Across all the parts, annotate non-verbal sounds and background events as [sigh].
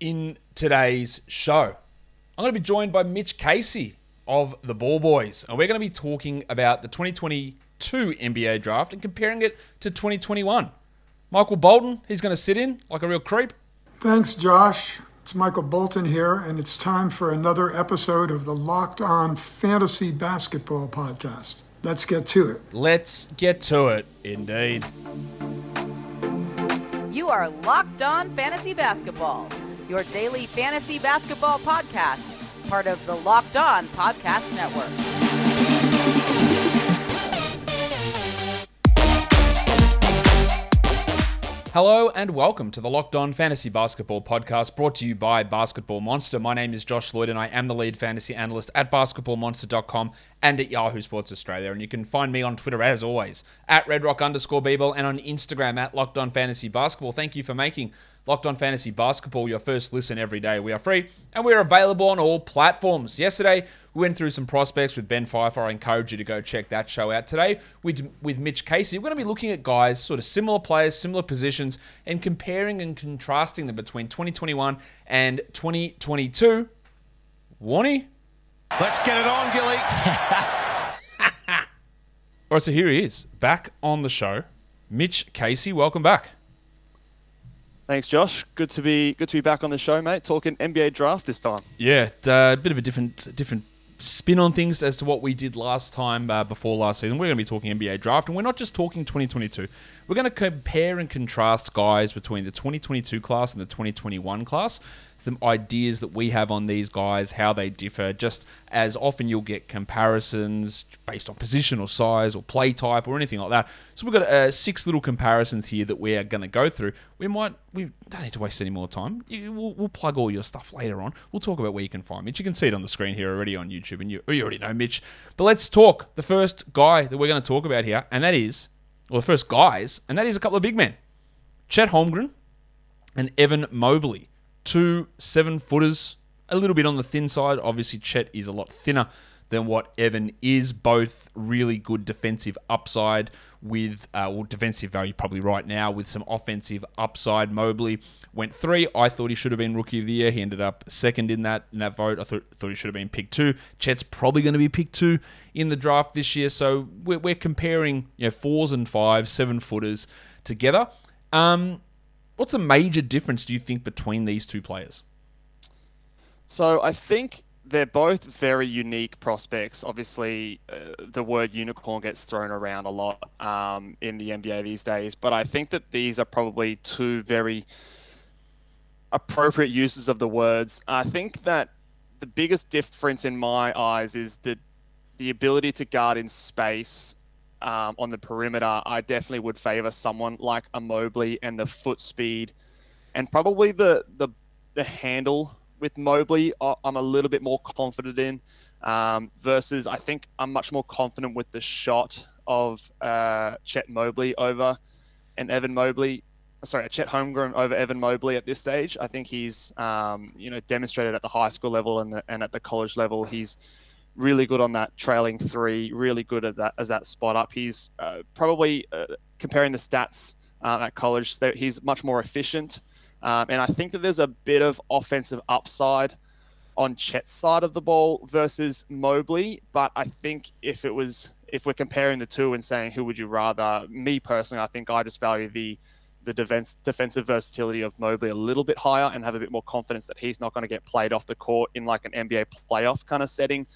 in today's show. I'm going to be joined by Mitch Casey of the Ball Boys, and we're going to be talking about the 2022 NBA draft and comparing it to 2021. Michael Bolton, he's going to sit in like a real creep. Thanks, Josh. It's Michael Bolton here, and it's time for another episode of the Locked On Fantasy Basketball Podcast. Let's get to it. Let's get to it, indeed. You are Locked On Fantasy Basketball, your daily fantasy basketball podcast, part of the Locked On Podcast Network. Hello and welcome to the Locked On Fantasy Basketball Podcast brought to you by Basketball Monster. My name is Josh Lloyd and I am the lead fantasy analyst at basketballmonster.com and at Yahoo Sports Australia. And you can find me on Twitter as always at redrock underscore bball and on Instagram at Locked On Fantasy Basketball. Thank you for making Locked On Fantasy Basketball your first listen every day. We are free and we're available on all platforms. Yesterday, we went through some prospects with Ben Pfeiffer. I encourage you to go check that show out. Today, with, with Mitch Casey, we're going to be looking at guys, sort of similar players, similar positions, and comparing and contrasting them between 2021 and 2022. Warnie? Let's get it on, Gilly. [laughs] All right, so here he is, back on the show. Mitch Casey, welcome back. Thanks, Josh. Good to be good to be back on the show, mate. Talking NBA draft this time. Yeah, a uh, bit of a different different spin on things as to what we did last time uh, before last season. We're going to be talking NBA draft, and we're not just talking 2022. We're going to compare and contrast guys between the 2022 class and the 2021 class. Some ideas that we have on these guys, how they differ. Just as often you'll get comparisons based on position or size or play type or anything like that. So we've got uh, six little comparisons here that we are going to go through. We might we don't need to waste any more time. We'll, we'll, plug all your stuff later on. We'll talk about where you can find Mitch. You can see it on the screen here already on YouTube, and you, you already know Mitch. But let's talk the first guy that we're going to talk about here, and that is, well, the first guys, and that is a couple of big men, Chet Holmgren and Evan Mobley, two seven footers, a little bit on the thin side. Obviously, Chet is a lot thinner than what Evan is. Both really good defensive upside with, uh, well, defensive value probably right now with some offensive upside. Mobley went three. I thought he should have been rookie of the year. He ended up second in that in that vote. I thought, thought he should have been picked two. Chet's probably going to be picked two in the draft this year. So we're, we're comparing you know fours and fives, seven footers together. Um, what's a major difference do you think between these two players? So I think they're both very unique prospects. Obviously, uh, the word unicorn gets thrown around a lot um, in the NBA these days, but I think that these are probably two very appropriate uses of the words. I think that the biggest difference in my eyes is the the ability to guard in space um, on the perimeter. I definitely would favor someone like a Mobley and the foot speed, and probably the the the handle with Mobley, I'm a little bit more confident in. Um, versus, I think I'm much more confident with the shot of uh, Chet Mobley over and Evan Mobley. Sorry, Chet Holmgren over Evan Mobley at this stage. I think he's, um, you know, demonstrated at the high school level and, the, and at the college level. He's really good on that trailing three. Really good at that as that spot up. He's uh, probably uh, comparing the stats uh, at college. He's much more efficient. Um, and I think that there's a bit of offensive upside on Chet's side of the ball versus Mobley. But I think if it was, if we're comparing the two and saying who would you rather, me personally, I think I just value the the defense, defensive versatility of Mobley a little bit higher and have a bit more confidence that he's not going to get played off the court in like an NBA playoff kind of setting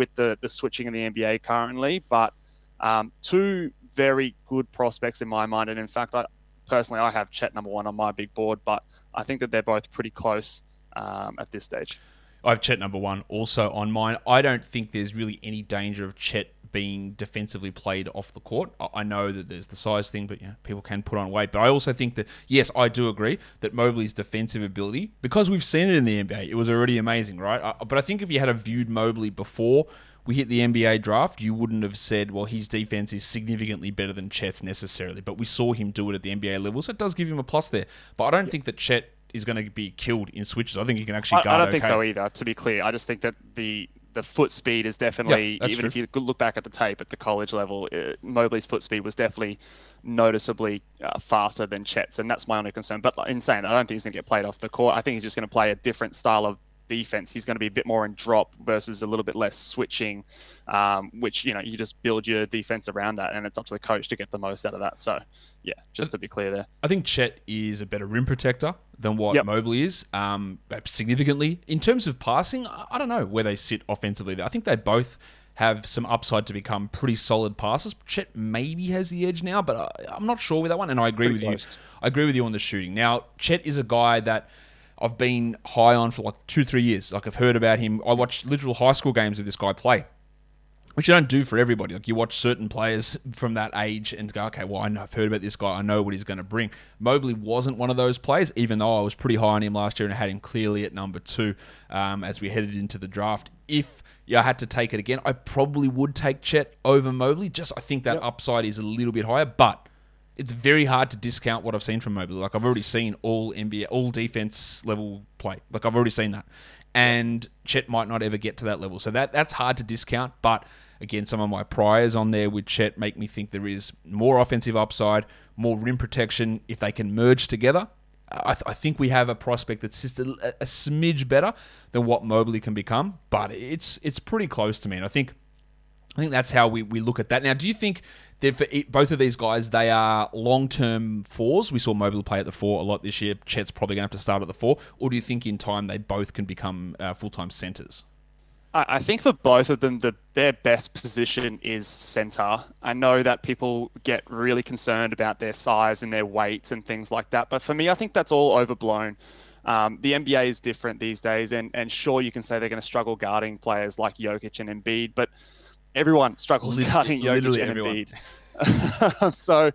with the the switching in the NBA currently. But um, two very good prospects in my mind, and in fact, I, personally, I have Chet number one on my big board, but I think that they're both pretty close um, at this stage. I have Chet number one also on mine. I don't think there's really any danger of Chet being defensively played off the court. I know that there's the size thing, but yeah, people can put on weight. But I also think that yes, I do agree that Mobley's defensive ability, because we've seen it in the NBA, it was already amazing, right? But I think if you had viewed Mobley before we hit the NBA draft, you wouldn't have said, well, his defense is significantly better than Chet's necessarily. But we saw him do it at the NBA level, so it does give him a plus there. But I don't yeah. think that Chet is going to be killed in switches. I think he can actually. I, I don't okay. think so either. To be clear, I just think that the the foot speed is definitely that's even true. if you look back at the tape at the college level, uh, Mobley's foot speed was definitely noticeably uh, faster than Chet's, and that's my only concern. But in saying that, I don't think he's going to get played off the court. I think he's just going to play a different style of defense. He's going to be a bit more in drop versus a little bit less switching, um, which you know you just build your defense around that, and it's up to the coach to get the most out of that. So yeah, just to be clear there. I think Chet is a better rim protector than what Yep. Mobley is, um, significantly. In terms of passing, I don't know where they sit offensively. I think they both have some upside to become pretty solid passers. Chet maybe has the edge now, but I, I'm not sure with that one. And I agree Pretty with close. you. I agree with you on the shooting. Now, Chet is a guy that I've been high on for like two, three years. Like I've heard about him. I watched literal high school games of this guy play which you don't do for everybody. Like you watch certain players from that age and go, okay, well, I I've heard about this guy. I know what he's going to bring. Mobley wasn't one of those players, even though I was pretty high on him last year and I had him clearly at number two um, as we headed into the draft. If I had to take it again, I probably would take Chet over Mobley. Just I think that upside is a little bit higher, but it's very hard to discount what I've seen from Mobley. Like I've already seen all NBA, all defense level play. Like I've already seen that, and Chet might not ever get to that level. So that that's hard to discount. But again, some of my priors on there with Chet make me think there is more offensive upside, more rim protection if they can merge together. I, th- I think we have a prospect that's just a, a smidge better than what Mobley can become, but it's it's pretty close to me. And I think I think that's how we, we look at that. Now, do you think that for both of these guys, they are long term fours? We saw Mobley play at the four a lot this year. Chet's probably going to have to start at the four. Or do you think in time they both can become uh, full time centers? I think for both of them, the, their best position is center. I know that people get really concerned about their size and their weights and things like that, but for me, I think that's all overblown. Um, the NBA is different these days, and, and sure, you can say they're going to struggle guarding players like Jokic and Embiid, but everyone struggles Lit- guarding Jokic literally and. Embiid. [laughs] so,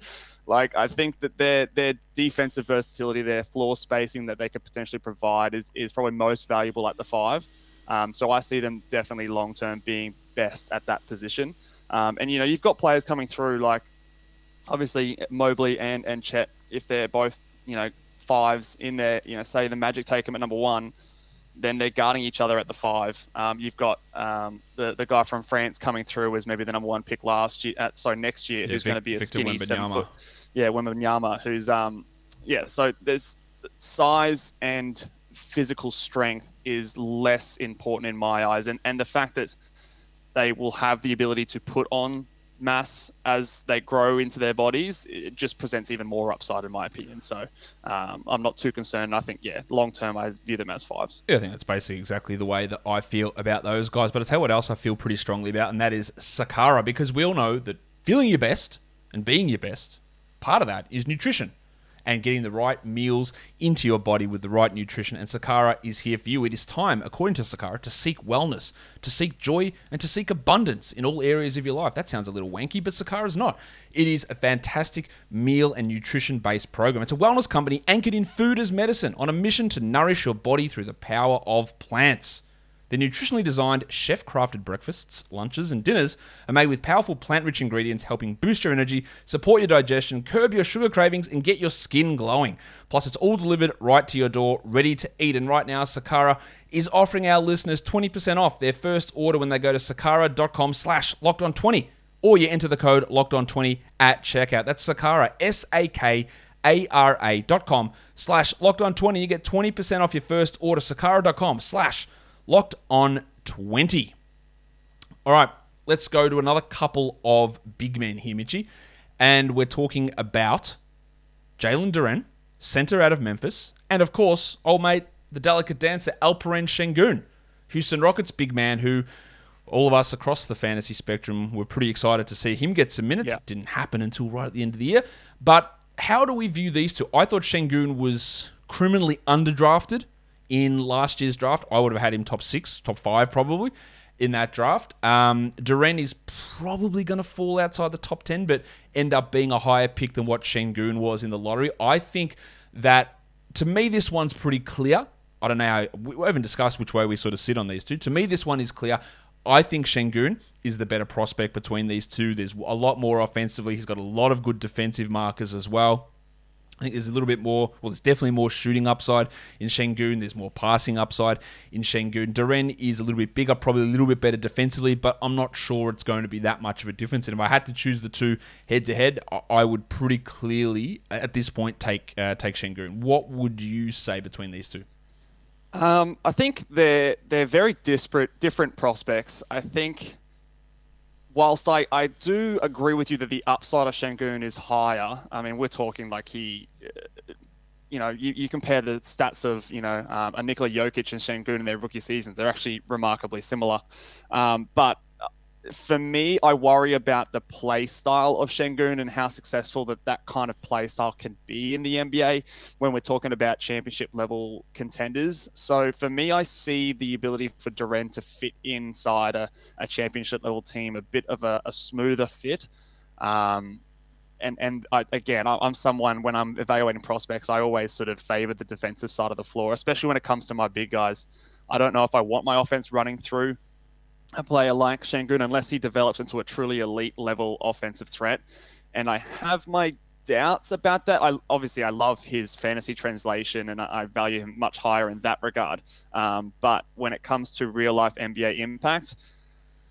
like, I think that their their defensive versatility, their floor spacing that they could potentially provide is, is probably most valuable at the five. Um, so I see them definitely long term being best at that position. Um, and you know, you've got players coming through like obviously Mobley and and Chet. If they're both you know fives in there, you know, say the Magic take them at number one, then they're guarding each other at the five. Um, you've got um, the the guy from France coming through as maybe the number one pick last year. Uh, sorry, next year, Yeah, who's going to be a Victor skinny seven Wembanyama. foot. Yeah, Wembanyama, who's um, yeah. So there's size and physical strength is less important in my eyes, and and the fact that they will have the ability to put on mass as they grow into their bodies, it just presents even more upside, in my opinion. So um, I'm not too concerned. I think, yeah, long term, I view them as fives. Yeah, I think that's basically exactly the way that I feel about those guys. But I tell you what else I feel pretty strongly about, and that is Sakara, because we all know that feeling your best and being your best, part of that is nutrition and getting the right meals into your body with the right nutrition. And Sakara is here for you. It is time, according to Sakara, to seek wellness, to seek joy, and to seek abundance in all areas of your life. That sounds a little wanky, but Sakara is not. It is a fantastic meal and nutrition based program. It's a wellness company anchored in food as medicine on a mission to nourish your body through the power of plants. Their nutritionally designed, chef crafted breakfasts, lunches, and dinners are made with powerful plant rich ingredients helping boost your energy, support your digestion, curb your sugar cravings, and get your skin glowing. Plus, it's all delivered right to your door, ready to eat. And right now, Sakara is offering our listeners 20% off their first order when they go to sakara.com slash locked on 20 or you enter the code locked on 20 at checkout. That's Sakara, S A K A R A dot com slash locked on 20. You get 20% off your first order. Sakara.com slash locked on 20. All right, let's go to another couple of big men here, Mitchy. And we're talking about Jalen Duren, center out of Memphis, and of course, old mate, the delicate dancer, Alperen Sengun, Houston Rockets big man who all of us across the fantasy spectrum were pretty excited to see him get some minutes. Yeah. It didn't happen until right at the end of the year. But how do we view these two? I thought Sengun was criminally underdrafted in last year's draft. I would have had him top six, top five probably in that draft. Um, Duren is probably going to fall outside the top 10, but end up being a higher pick than what Sengun was in the lottery. I think that, to me, this one's pretty clear. I don't know we haven't discussed which way we sort of sit on these two. To me, this one is clear. I think Sengun is the better prospect between these two. There's a lot more offensively. He's got a lot of good defensive markers as well. I think there's a little bit more, well, there's definitely more shooting upside in Sengun. There's more passing upside in Sengun. Duren is a little bit bigger, probably a little bit better defensively, but I'm not sure it's going to be that much of a difference. And if I had to choose the two head to head, I would pretty clearly, at this point, take uh, take Sengun. What would you say between these two? Um, I think they're they're very disparate, different prospects. I think whilst I, I do agree with you that the upside of Sengun is higher, I mean, we're talking like he, uh, you know, you, you compare the stats of, you know, um, a Nikola Jokic and Sengun in their rookie seasons, they're actually remarkably similar. Um, but for me, I worry about the play style of Sengun and how successful that that kind of play style can be in the NBA when we're talking about championship level contenders. So for me, I see the ability for Duren to fit inside a, a championship level team a bit of a, a smoother fit. Um, and and I, again, I'm someone when I'm evaluating prospects, I always sort of favor the defensive side of the floor, especially when it comes to my big guys. I don't know if I want my offense running through a player like Sengun unless he develops into a truly elite level offensive threat. And I have my doubts about that. I obviously I love his fantasy translation and I, value him much higher in that regard. Um, but when it comes to real life NBA impact,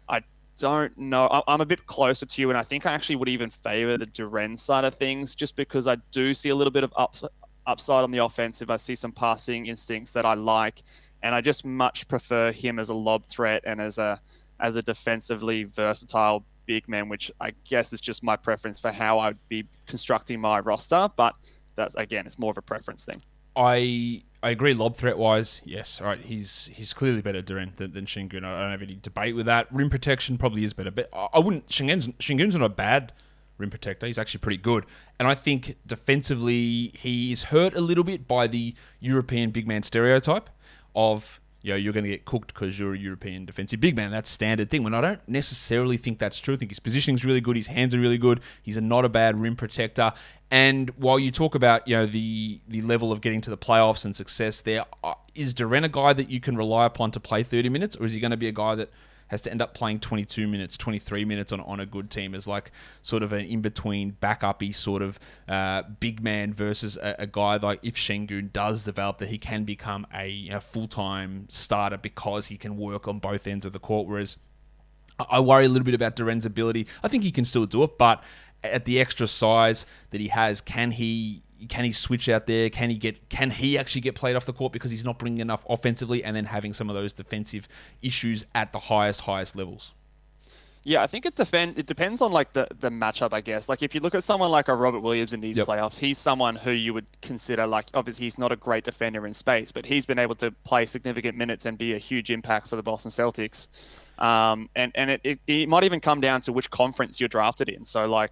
I don't know. I, I'm a bit closer to you, and I think I actually would even favor the Duren side of things, just because I do see a little bit of ups, upside on the offensive. I see some passing instincts that I like, and I just much prefer him as a lob threat and as a as a defensively versatile big man, which I guess is just my preference for how I'd be constructing my roster. But that's again, it's more of a preference thing. I I agree. Lob threat wise, yes, all right. He's he's clearly better Duren than, than Sengun. I don't have any debate with that. Rim protection probably is better, but I wouldn't. Shingun's Sengun's not a bad rim protector. He's actually pretty good. And I think defensively, he is hurt a little bit by the European big man stereotype of you know, you're going to get cooked because you're a European defensive big man. That's standard thing. When I don't necessarily think that's true. I think his positioning's really good. His hands are really good. He's a not a bad rim protector. And while you talk about you know the the level of getting to the playoffs and success, there is uh, is Duren a guy that you can rely upon to play 30 minutes, or is he going to be a guy that has to end up playing 22 minutes, 23 minutes on, on a good team as like sort of an in between backupy sort of uh, big man versus a, a, guy like if Sengun does develop that he can become a, a full time starter because he can work on both ends of the court. Whereas I worry a little bit about Duren's ability. I think he can still do it, but at the extra size that he has, can he can he switch out there? Can he get? Can he actually get played off the court because he's not bringing enough offensively, and then having some of those defensive issues at the highest highest levels? Yeah, I think it defend it depends on like the the matchup, I guess. Like if you look at someone like a Robert Williams in these yep. playoffs, he's someone who you would consider like obviously he's not a great defender in space, but he's been able to play significant minutes and be a huge impact for the Boston Celtics. Um, and and it, it, it might even come down to which conference you're drafted in. So like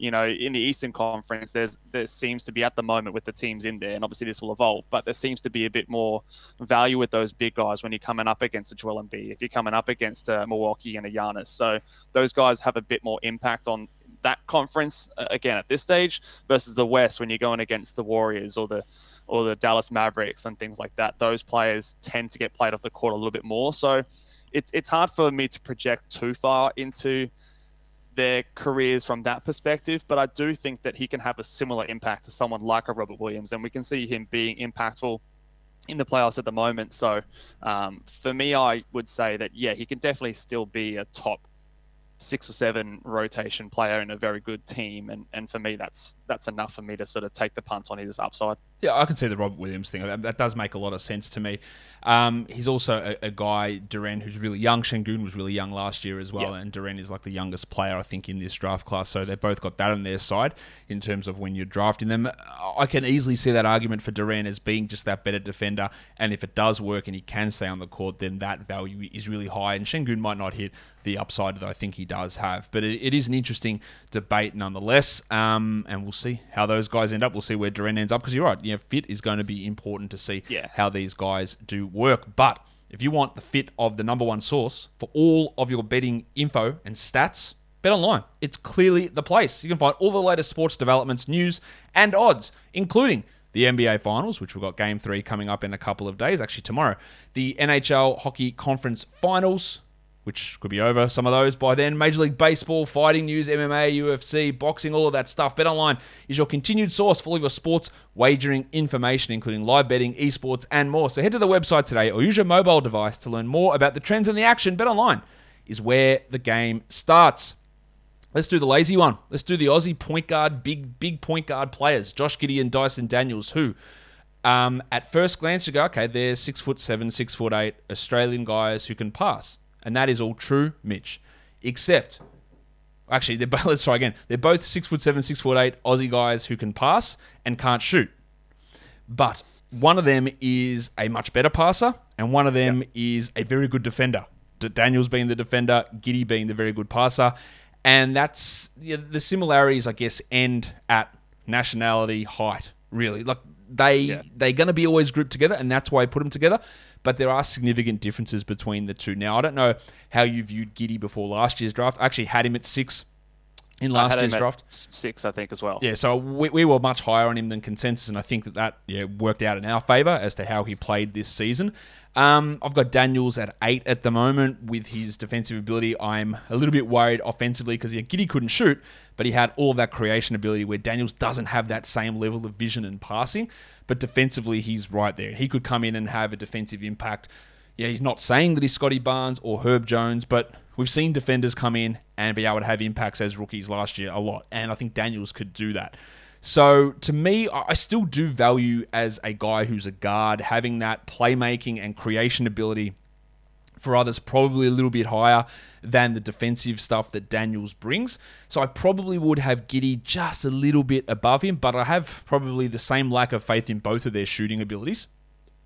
you know, in the Eastern Conference, there's there seems to be at the moment with the teams in there, and obviously this will evolve, but there seems to be a bit more value with those big guys when you're coming up against a Joel Embiid, if you're coming up against a Milwaukee and a Giannis. So those guys have a bit more impact on that conference uh, again at this stage versus the West when you're going against the Warriors or the or the Dallas Mavericks and things like that. Those players tend to get played off the court a little bit more. So it's it's hard for me to project too far into their careers from that perspective, but I do think that he can have a similar impact to someone like a Robert Williams, and we can see him being impactful in the playoffs at the moment. So um, for me, I would say that yeah, he can definitely still be a top six or seven rotation player in a very good team, and and for me, that's that's enough for me to sort of take the punt on his upside. Yeah, I can see the Robert Williams thing. That, that does make a lot of sense to me. Um, he's also a, a, guy, Duren, who's really young. Sengun was really young last year as well, and Duren is like the youngest player, I think, in this draft class. So they've both got that on their side in terms of when you're drafting them. I can easily see that argument for Duren as being just that better defender. And if it does work and he can stay on the court, then that value is really high. And Sengun might not hit the upside that I think he does have. But it, it is an interesting debate nonetheless. Um, and we'll see how those guys end up. We'll see where Duren ends up because you're right you know, fit is going to be important to see yeah. how these guys do work. But if you want the fit of the number one source for all of your betting info and stats, Bet online. It's clearly the place. You can find all the latest sports developments, news, and odds, including the NBA Finals, which we've got Game 3 coming up in a couple of days, actually tomorrow. The NHL Hockey Conference Finals, which could be over some of those by then. Major League Baseball, fighting news, MMA, UFC, boxing, all of that stuff. BetOnline is your continued source for all your sports wagering information, including live betting, esports, and more. So head to the website today or use your mobile device to learn more about the trends and the action. BetOnline is where the game starts. Let's do the lazy one. Let's do the Aussie point guard, big big point guard players, Josh Giddey and Dyson Daniels, who um, at first glance you go, okay, they're six foot seven, six foot eight Australian guys who can pass. And that is all true, Mitch. Except, actually, they're both, [laughs] let's try again. They're both six foot seven, six foot eight Aussie guys who can pass and can't shoot. But one of them is a much better passer, and one of them is a very good defender. Daniels being the defender, Giddey being the very good passer. And that's yeah, the similarities, I guess, end at nationality, height, really. Like they Yeah. they're going to be always grouped together, and that's why I put them together. But there are significant differences between the two. Now, I don't know how you viewed Giddey before last year's draft. I actually had him at six in last year's draft. six, I think, as well. Yeah, so we, we were much higher on him than consensus, and I think that that yeah, worked out in our favour as to how he played this season. Um, I've got Daniels at eight at the moment with his defensive ability. I'm a little bit worried offensively because yeah, Giddey couldn't shoot, but he had all of that creation ability where Daniels doesn't have that same level of vision and passing. But defensively, he's right there. He could come in and have a defensive impact. Yeah, he's not saying that he's Scottie Barnes or Herb Jones, but we've seen defenders come in and be able to have impacts as rookies last year a lot. And I think Daniels could do that. So to me, I still do value as a guy who's a guard having that playmaking and creation ability for others probably a little bit higher than the defensive stuff that Daniels brings. So I probably would have Giddey just a little bit above him, but I have probably the same lack of faith in both of their shooting abilities.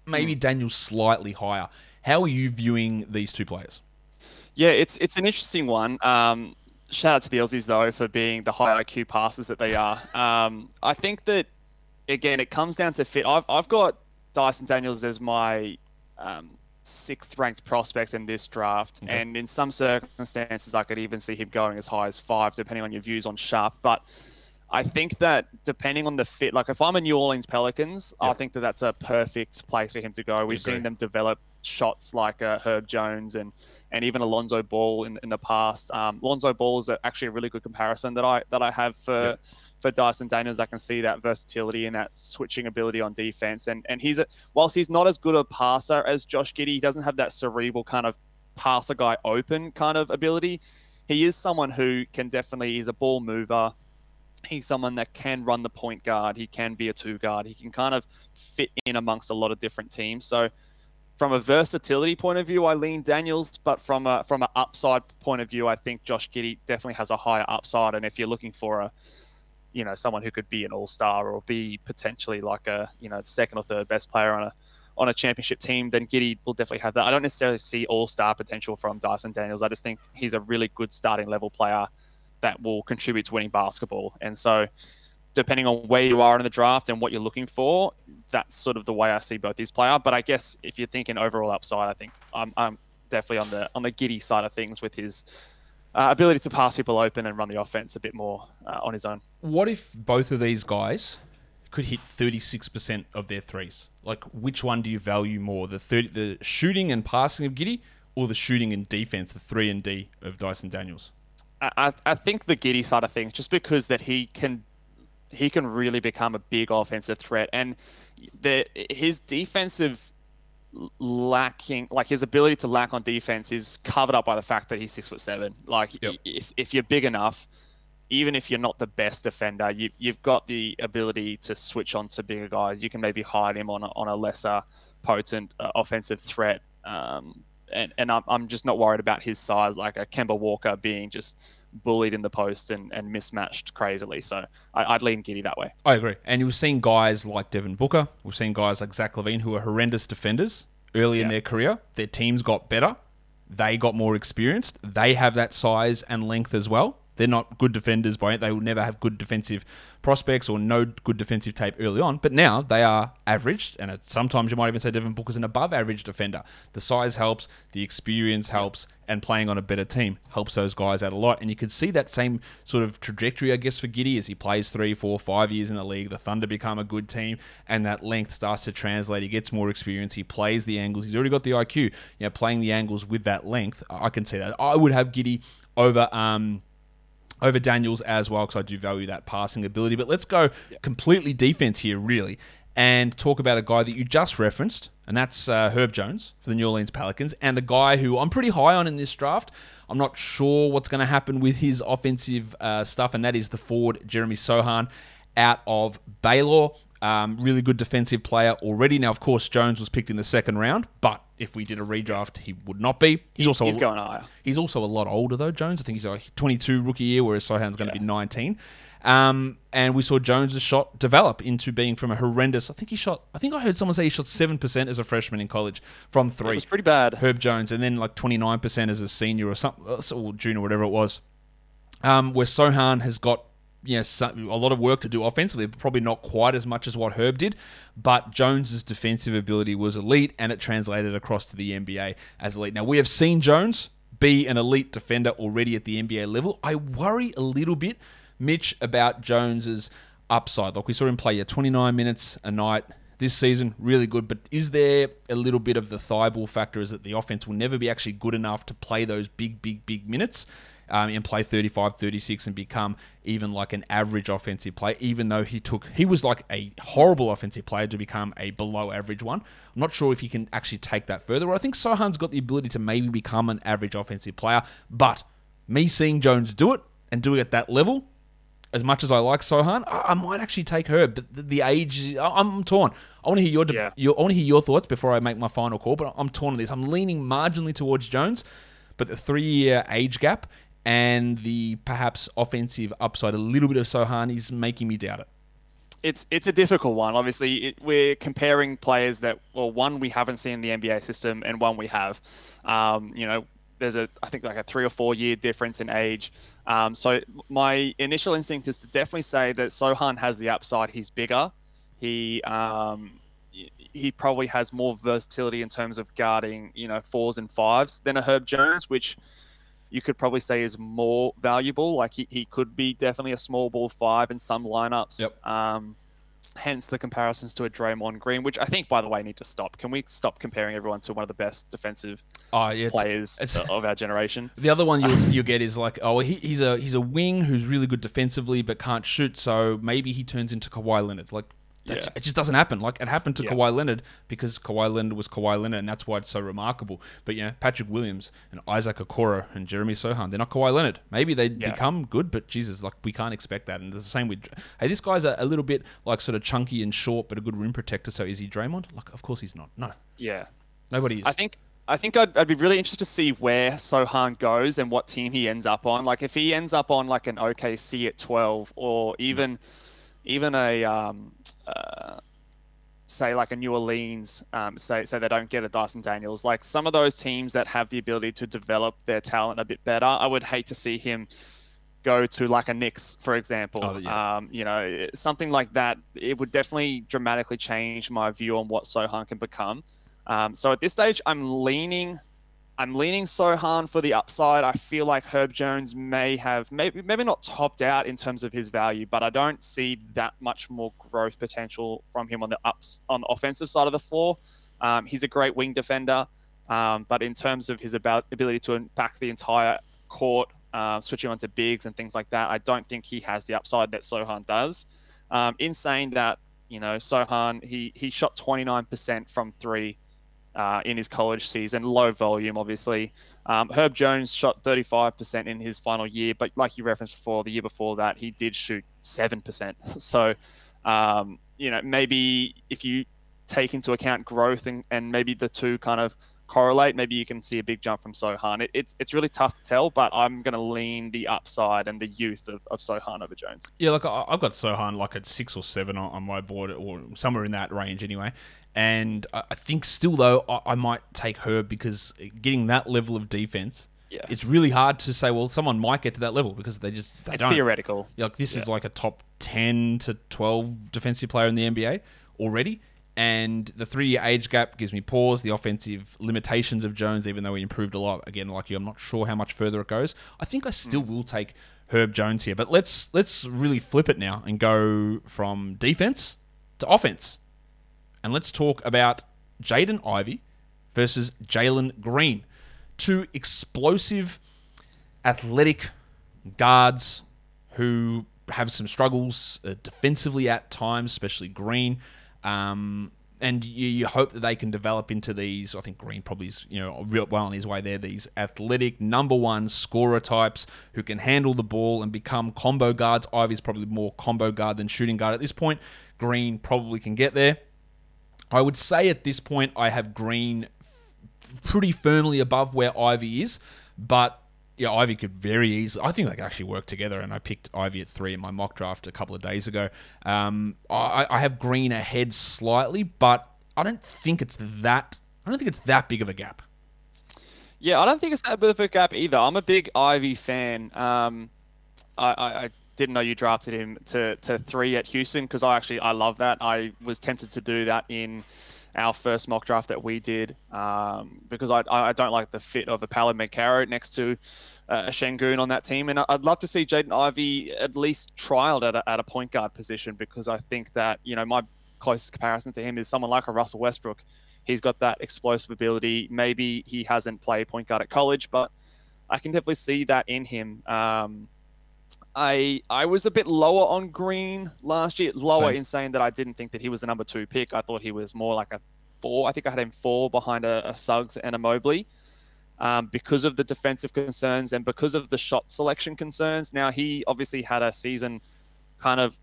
Maybe Daniels slightly higher. How are you viewing these two players? Yeah, it's it's an interesting one. Um, shout out to the Aussies though for being the high IQ passes that they are. Um, I think that again it comes down to fit. I've I've got Dyson Daniels as my um, sixth ranked prospect in this draft, and in some circumstances I could even see him going as high as five, depending on your views on Sharpe. But I think that depending on the fit, like if I'm a New Orleans Pelicans, I think that that's a perfect place for him to go. We've seen them develop shots like uh, Herb Jones and and even Alonzo Ball in, in the past. Um, Alonzo Ball is actually a really good comparison that I that I have for for Dyson Daniels. I can see that versatility and that switching ability on defense. And and he's a, whilst he's not as good a passer as Josh Giddey, he doesn't have that cerebral kind of passer guy open kind of ability. He is someone who can definitely he's a ball mover he's someone that can run the point guard. He can be a two guard. He can kind of fit in amongst a lot of different teams. So, from a versatility point of view, I lean Daniels, but from a from an upside point of view, I think Josh Giddey definitely has a higher upside. And if you're looking for a, you know, someone who could be an all star or be potentially like a you know second or third best player on a on a championship team, then Giddey will definitely have that. I don't necessarily see all star potential from Dyson Daniels. I just think he's a really good starting level player that will contribute to winning basketball. And so, depending on where you are in the draft and what you're looking for, that's sort of the way I see both these play out. But I guess if you're thinking overall upside, I think I'm, I'm definitely on the on the Giddey side of things with his uh, ability to pass people open and run the offense a bit more uh, on his own. What if both of these guys could hit 36% of their threes? Like, which one do you value more? The 30, the shooting and passing of Giddey or the shooting and defense, the 3 and D of Dyson Daniels? I, I- I think the Giddey side of things, just because that he can he can really become a big offensive threat, and the his defensive lacking, like his ability to lack on defense, is covered up by the fact that he's six foot seven. Like Yep. if if you're big enough, even if you're not the best defender, you you've got the ability to switch on to bigger guys. You can maybe hide him on a, on a lesser potent uh, offensive threat. Um, and, and I'm, I'm just not worried about his size, like a Kemba Walker being just bullied in the post and, and mismatched crazily. So I, I'd lean Giddey that way. I agree. And we've seen guys like Devin Booker, we've seen guys like Zach LaVine who are horrendous defenders early in their career. Their teams got better, they got more experienced, they have that size and length as well. They're not good defenders by. They will never have good defensive prospects or no good defensive tape early on. But now they are averaged, and sometimes you might even say Devin Booker's an above average defender. The size helps, the experience helps, and playing on a better team helps those guys out a lot. And you can see that same sort of trajectory, I guess, for Giddey as he plays three, four, five years in the league. The Thunder become a good team, and that length starts to translate. He gets more experience. He plays the angles. He's already got the IQ. You know, playing the angles with that length, I can see that. I would have Giddey over. Um, over Daniels as well because I do value that passing ability. But let's go completely defense here, really, and talk about a guy that you just referenced, and that's uh, Herb Jones for the New Orleans Pelicans, and a guy who I'm pretty high on in this draft. I'm not sure what's going to happen with his offensive uh, stuff, and that is the forward Jeremy Sochan out of Baylor. Um, really good defensive player already. Now, of course, Jones was picked in the second round, but if we did a redraft, he would not be. He's also He's a, going higher. He's also a lot older though. Jones, I think he's like 22 rookie year, whereas Sochan's going to be 19. Um, and we saw Jones' shot develop into being from a horrendous. I think he shot. I think I heard someone say he shot seven percent as a freshman in college from three. It was pretty bad. Herb Jones, and then like 29 percent as a senior or something, or junior, whatever it was. Um, where Sochan has got you know, so- a lot of work to do offensively, probably not quite as much as what Herb did. But Jones's defensive ability was elite, and it translated across to the NBA as elite. Now we have seen Jones be an elite defender already at the NBA level. I worry a little bit, Mitch, about Jones's upside. Like we saw him play yeah, 29 minutes a night this season, really good. But is there a little bit of the Thybulle factor? Is that the offense will never be actually good enough to play those big, big, big minutes? Um, and play 35, 36 and become even like an average offensive player, even though he took, he was like a horrible offensive player to become a below average one. I'm not sure if he can actually take that further. I think Sochan's got the ability to maybe become an average offensive player, but me seeing Jones do it and do it at that level, as much as I like Sochan, I, might actually take her. But the, age, I- I'm torn. I want to hear your, Yeah. your, I want to hear your thoughts before I make my final call. But I'm torn on this. I'm leaning marginally towards Jones, but the three-year age gap and the perhaps offensive upside, a little bit of Sochan is making me doubt it. it's it's a difficult one. Obviously, it, we're comparing players that well, one we haven't seen in the NBA system, and one we have. Um, you know, there's a I think like a three or four year difference in age. Um, so my initial instinct is to definitely say that Sochan has the upside. He's bigger. He um, he probably has more versatility in terms of guarding, you know, fours and fives than a Herb Jones, which you could probably say is more valuable. Like he, he could be definitely a small ball five in some lineups. Yep. Um, hence the comparisons to a Draymond Green, which I think, by the way, need to stop. Can we stop comparing everyone to one of the best defensive Oh, yeah, it's- players it's- of our generation? [laughs] The other one you [laughs] you get is like, oh, he, he's a he's a wing who's really good defensively but can't shoot, so maybe he turns into Kawhi Leonard. Like, Yeah. it just doesn't happen. Like it happened to Yeah. Kawhi Leonard because Kawhi Leonard was Kawhi Leonard, and that's why it's so remarkable. But know, Patrick Williams and Isaac Okoro and Jeremy Sochan, they're not Kawhi Leonard. Maybe they Yeah. become good, but Jesus, like we can't expect that. And it's the same with, hey, this guy's a, a little bit like sort of chunky and short, but a good rim protector. So is he Draymond? Like, of course he's not. No, Yeah. nobody is. I think I think I'd, I'd be really interested to see where Sochan goes and what team he ends up on. Like if he ends up on like an OKC at 12 or even mm. Even a um, uh, say like a New Orleans, um, say say they don't get a Dyson Daniels, like some of those teams that have the ability to develop their talent a bit better. I would hate to see him go to like a Knicks, for example. Oh, yeah. um, you know, something like that. It would definitely dramatically change my view on what Sochan can become. Um, so at this stage, I'm leaning. I'm leaning Sochan for the upside. I feel like Herb Jones may have maybe maybe not topped out in terms of his value, but I don't see that much more growth potential from him on the ups on the offensive side of the floor. Um, he's a great wing defender, um, but in terms of his about ability to impact the entire court, uh, switching onto bigs and things like that, I don't think he has the upside that Sochan does. Um, in saying that, you know, Sochan he he shot 29% from three uh, in his college season, low volume, obviously. Um, Herb Jones shot 35% in his final year, but like you referenced before, the year before that, he did shoot 7%. [laughs] So, um, you know, maybe if you take into account growth and, and maybe the two kind of correlate, maybe you can see a big jump from Sochan. It, it's it's really tough to tell, but I'm going to lean the upside and the youth of, of Sochan over Jones. Yeah, look, I- I've got Sochan like at six or seven on on my board, or somewhere in that range anyway. And I I think still though I I might take Herb because getting that level of defense Yeah. it's really hard to say. Well, someone might get to that level because they just they It's don't. theoretical. Like this is like a top ten to twelve defensive player in the NBA already. And the three-year age gap gives me pause. The offensive limitations of Jones, even though he improved a lot, again, like you, I'm not sure how much further it goes. I think I still will take Herb Jones here. But let's let's really flip it now and go from defense to offense, and let's talk about Jaden Ivey versus Jalen Green, two explosive athletic guards who have some struggles uh, defensively at times, especially Green. Um, and you, you hope that they can develop into these. I think Green probably is, you know, real well on his way there. These athletic number one scorer types who can handle the ball and become combo guards. Ivey's probably more combo guard than shooting guard at this point. Green probably can get there. I would say at this point I have Green f- pretty firmly above where Ivey is, but yeah, Ivey could very easily. I think they could actually work together, and I picked Ivey at three in my mock draft a couple of days ago. Um, I, I have Green ahead slightly, but I don't think it's that. I don't think it's that big of a gap. Yeah, I don't think it's that big of a gap either. I'm a big Ivey fan. Um, I, I, I didn't know you drafted him to, to three at Houston because I actually I love that. I was tempted to do that in our first mock draft that we did um, because I, I don't like the fit of a Paolo Banchero next to uh, a Sengun on that team, and I'd love to see Jaden Ivey at least trialed at a, at a point guard position because I think that you know my closest comparison to him is someone like a Russell Westbrook. He's got that explosive ability. Maybe he hasn't played point guard at college, but I can definitely see that in him. Um, I I was a bit lower on Green last year, lower Same. in saying that I didn't think that he was a number two pick. I thought he was more like a four. I think I had him four behind a, a Suggs and a Mobley. Um, because of the defensive concerns and because of the shot selection concerns. Now he obviously had a season kind of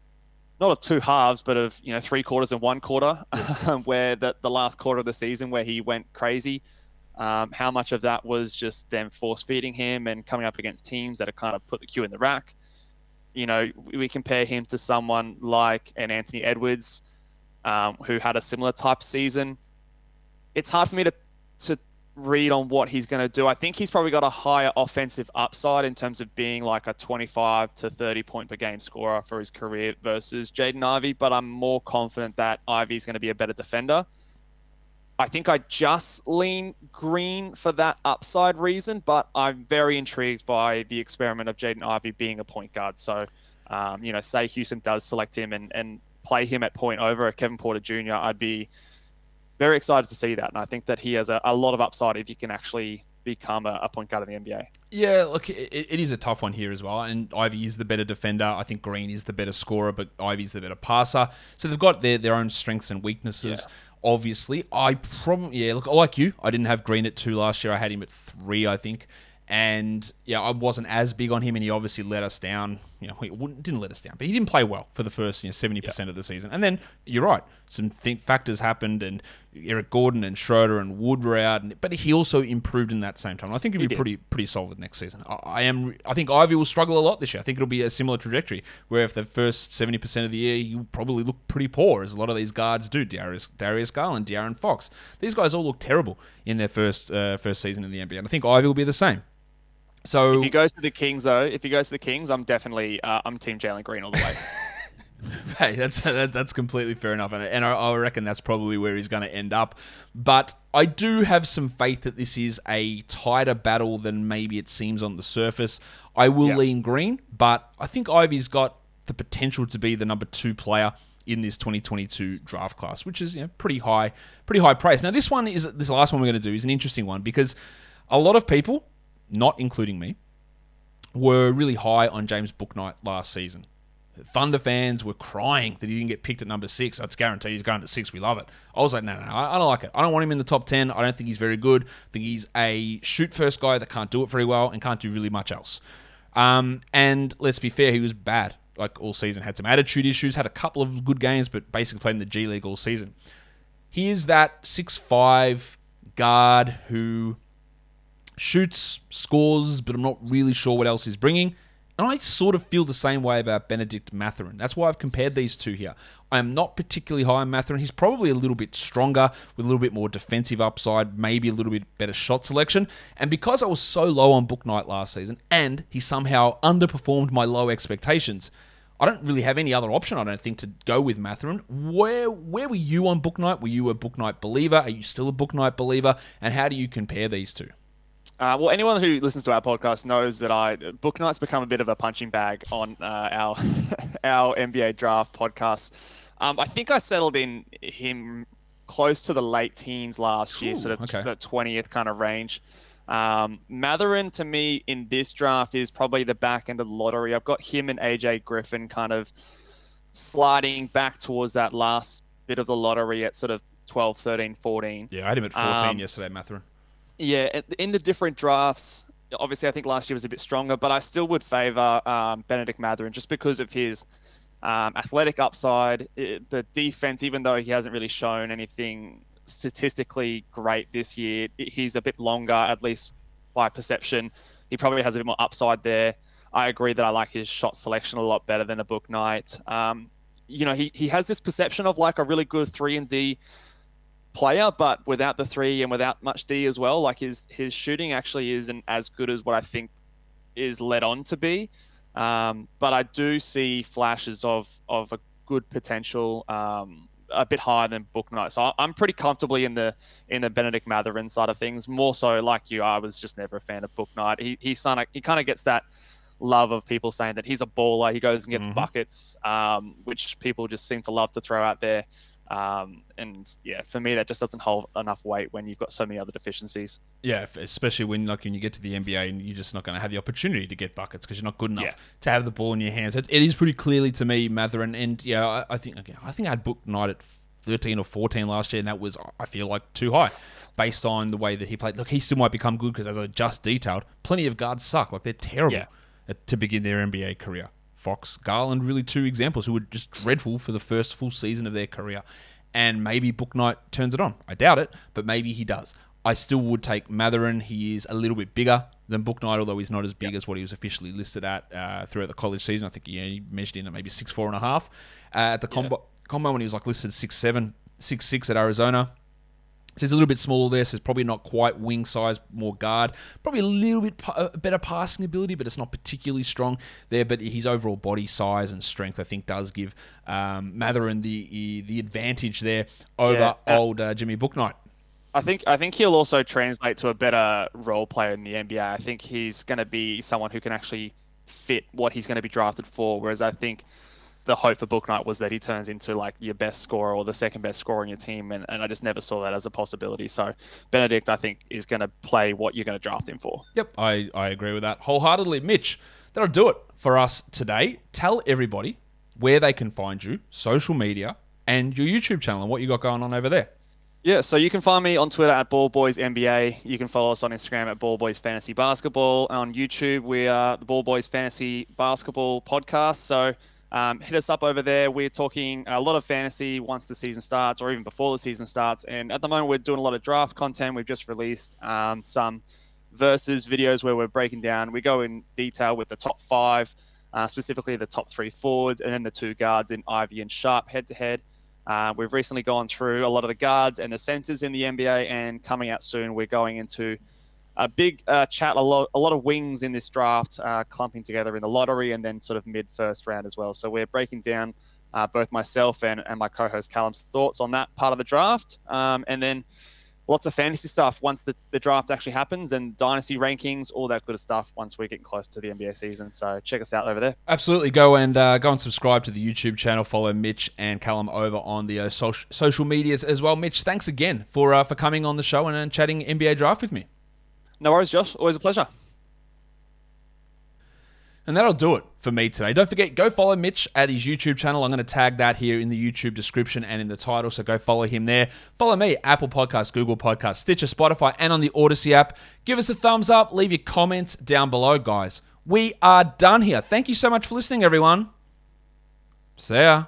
not of two halves, but of you know three quarters and one quarter, [laughs] where the, the last quarter of the season where he went crazy. Um, how much of that was just them force feeding him and coming up against teams that have kind of put the cue in the rack? You know, we compare him to someone like an Anthony Edwards, um, who had a similar type season. It's hard for me to to read on what he's going to do. I think he's probably got a higher offensive upside in terms of being like a 25 to 30 point per game scorer for his career versus Jaden Ivey, but I'm more confident that Ivey's going to be a better defender. I think I just lean green for that upside reason, but I'm very intrigued by the experiment of Jaden Ivey being a point guard. So, um, you know, say Houston does select him and, and play him at point over Kevin Porter Jr., I'd be very excited to see that. And I think that he has a, a lot of upside if he can actually become a, a point guard in the NBA. Yeah, look, it, it is a tough one here as well. And Ivey is the better defender. I think Green is the better scorer, but Ivey's the better passer. So they've got their, their own strengths and weaknesses. Obviously, I probably yeah. Look, I like you, I didn't have Green at two last year. I had him at three, I think. And yeah, I wasn't as big on him, and he obviously let us down. You know, he didn't let us down, but he didn't play well for the first you know seventy percent of the season. And then you're right, some th- factors happened, and Eric Gordon and Schroeder and Wood were out, and, but he also improved in that same time. I think he'll be did. pretty pretty solid next season. I, I am. I think Ivey will struggle a lot this year. I think it'll be a similar trajectory, where if the first seventy percent of the year you probably look pretty poor, as a lot of these guards do. Darius Darius Garland, De'Aaron Fox, these guys all look terrible in their first uh, first season in the NBA, and I think Ivey will be the same. So If he goes to the Kings, though, if he goes to the Kings, I'm definitely uh, I'm Team Jalen Green all the way. [laughs] Hey, that's [laughs] that, that's completely fair enough, and, and I, I reckon that's probably where he's going to end up. But I do have some faith that this is a tighter battle than maybe it seems on the surface. I will Yeah. lean green, but I think Ivey's got the potential to be the number two player in this 2022 draft class, which is you know, pretty high, pretty high praise. Now, this one is this last one we're going to do is an interesting one because a lot of people, not including me, were really high on James Bouknight last season. Thunder fans were crying that he didn't get picked at number six. That's guaranteed he's going to six. We love it. I was like, no, no, no, I don't like it. I don't want him in the top 10. I don't think he's very good. I think he's a shoot first guy that can't do it very well and can't do really much else. Um, and let's be fair, he was bad like all season. Had some attitude issues, had a couple of good games, but basically played in the G League all season. He is that six five guard who shoots, scores, but I'm not really sure what else he's bringing. And I sort of feel the same way about Bennedict Mathurin. That's why I've compared these two here. I am not particularly high on Mathurin. He's probably a little bit stronger with a little bit more defensive upside, maybe a little bit better shot selection. And because I was so low on Bouknight last season and he somehow underperformed my low expectations, I don't really have any other option, I don't think, to go with Mathurin. Where where were you on Bouknight? Were you a Bouknight believer? Are you still a Bouknight believer? And how do you compare these two? Uh, well, anyone who listens to our podcast knows that I Bouknight's become a bit of a punching bag on uh, our [laughs] our NBA draft podcast. Um, I think I settled in him close to the late teens last year, Ooh, sort of okay. the twentieth kind of range. Um, Mathurin to me in this draft is probably the back end of the lottery. I've got him and AJ Griffin kind of sliding back towards that last bit of the lottery at sort of 12, 13, 14. Yeah, I had him at 14 Um, yesterday, Mathurin. Yeah, in the different drafts, obviously I think last year was a bit stronger, but I still would favour um, Bennedict Mathurin just because of his um, athletic upside, i- the defense. Even though he hasn't really shown anything statistically great this year, he's a bit longer, at least by perception. He probably has a bit more upside there. I agree that I like his shot selection a lot better than a Bouknight. Um, you know, he, he has this perception of like a really good three and D player, but without the three and without much D as well, like his his shooting actually isn't as good as what I think is led on to be. Um, but I do see flashes of of a good potential, um, a bit higher than Bouknight. So I'm pretty comfortably in the in the Bennedict Mathurin side of things. More so, like you, I was just never a fan of Bouknight. He he kind of he kind of gets that love of people saying that he's a baller. He goes and gets Mhm. buckets, um, which people just seem to love to throw out there. Um, and yeah, for me, that just doesn't hold enough weight when you've got so many other deficiencies. Yeah, especially when like when you get to the NBA and you're just not going to have the opportunity to get buckets because you're not good enough Yeah. to have the ball in your hands. It, it is pretty clearly to me, Mathurin, and yeah, I, I think again, I think I had Bouknight at 13 or 14 last year, and that was I feel like too high based on the way that he played. Look, he still might become good because as I just detailed, plenty of guards suck. Like they're terrible Yeah. at, to begin their NBA career. Fox, Garland, really two examples who were just dreadful for the first full season of their career. And maybe Bouknight turns it on. I doubt it, but maybe he does. I still would take Mathurin. He is a little bit bigger than Bouknight, although he's not as big as what he was officially listed at uh, throughout the college season. I think he, he measured in at maybe six four and a half uh, at the combo combo when he was like listed six seven, six six at Arizona. So he's a little bit smaller there, so he's probably not quite wing size, more guard. Probably a little bit uh, better passing ability, but it's not particularly strong there. But his overall body size and strength, I think, does give um, Mathurin the the advantage there over Yeah, uh, old uh, Jimmy Bouknight. I think I think he'll also translate to a better role player in the NBA. I think he's going to be someone who can actually fit what he's going to be drafted for. Whereas I think the hope for Bouknight was that he turns into like your best scorer or the second best scorer in your team, and, and I just never saw that as a possibility. So Bennedict, I think, is going to play what you're going to draft him for. Yep, I, I agree with that wholeheartedly. Mitch, that'll do it for us today. Tell everybody where they can find you, social media, and your YouTube channel and what you got going on over there. Yeah, so you can find me on Twitter at BallBoysNBA. You can follow us on Instagram at Ballboys Fantasy Basketball. On YouTube, we are the Ballboys Fantasy Basketball Podcast. So um, hit us up over there. We're talking a lot of fantasy once the season starts, or even before the season starts. And at the moment, we're doing a lot of draft content. We've just released um, some versus videos where we're breaking down. We go in detail with the top five, uh, specifically the top three forwards, and then the two guards in Ivey and Sharpe head to head. We've recently gone through a lot of the guards and the centers in the NBA, and coming out soon, we're going into a big uh, chat, a lot, a lot of wings in this draft, uh, clumping together in the lottery, and then sort of mid first round as well. So we're breaking down uh, both myself and, and my co-host Callum's thoughts on that part of the draft, um, and then lots of fantasy stuff once the, the draft actually happens, and dynasty rankings, all that good stuff once we get close to the NBA season. So check us out over there. Absolutely, go and uh, go and subscribe to the YouTube channel. Follow Mitch and Callum over on the uh, social social medias as well. Mitch, thanks again for uh, for coming on the show and, and chatting NBA draft with me. No worries, Josh. Always a pleasure. And that'll do it for me today. Don't forget, go follow Mitch at his YouTube channel. I'm going to tag that here in the YouTube description and in the title, so go follow him there. Follow me, Apple Podcasts, Google Podcasts, Stitcher, Spotify, and on the Odyssey app. Give us a thumbs up, leave your comments down below, guys. We are done here. Thank you so much for listening, everyone. See ya.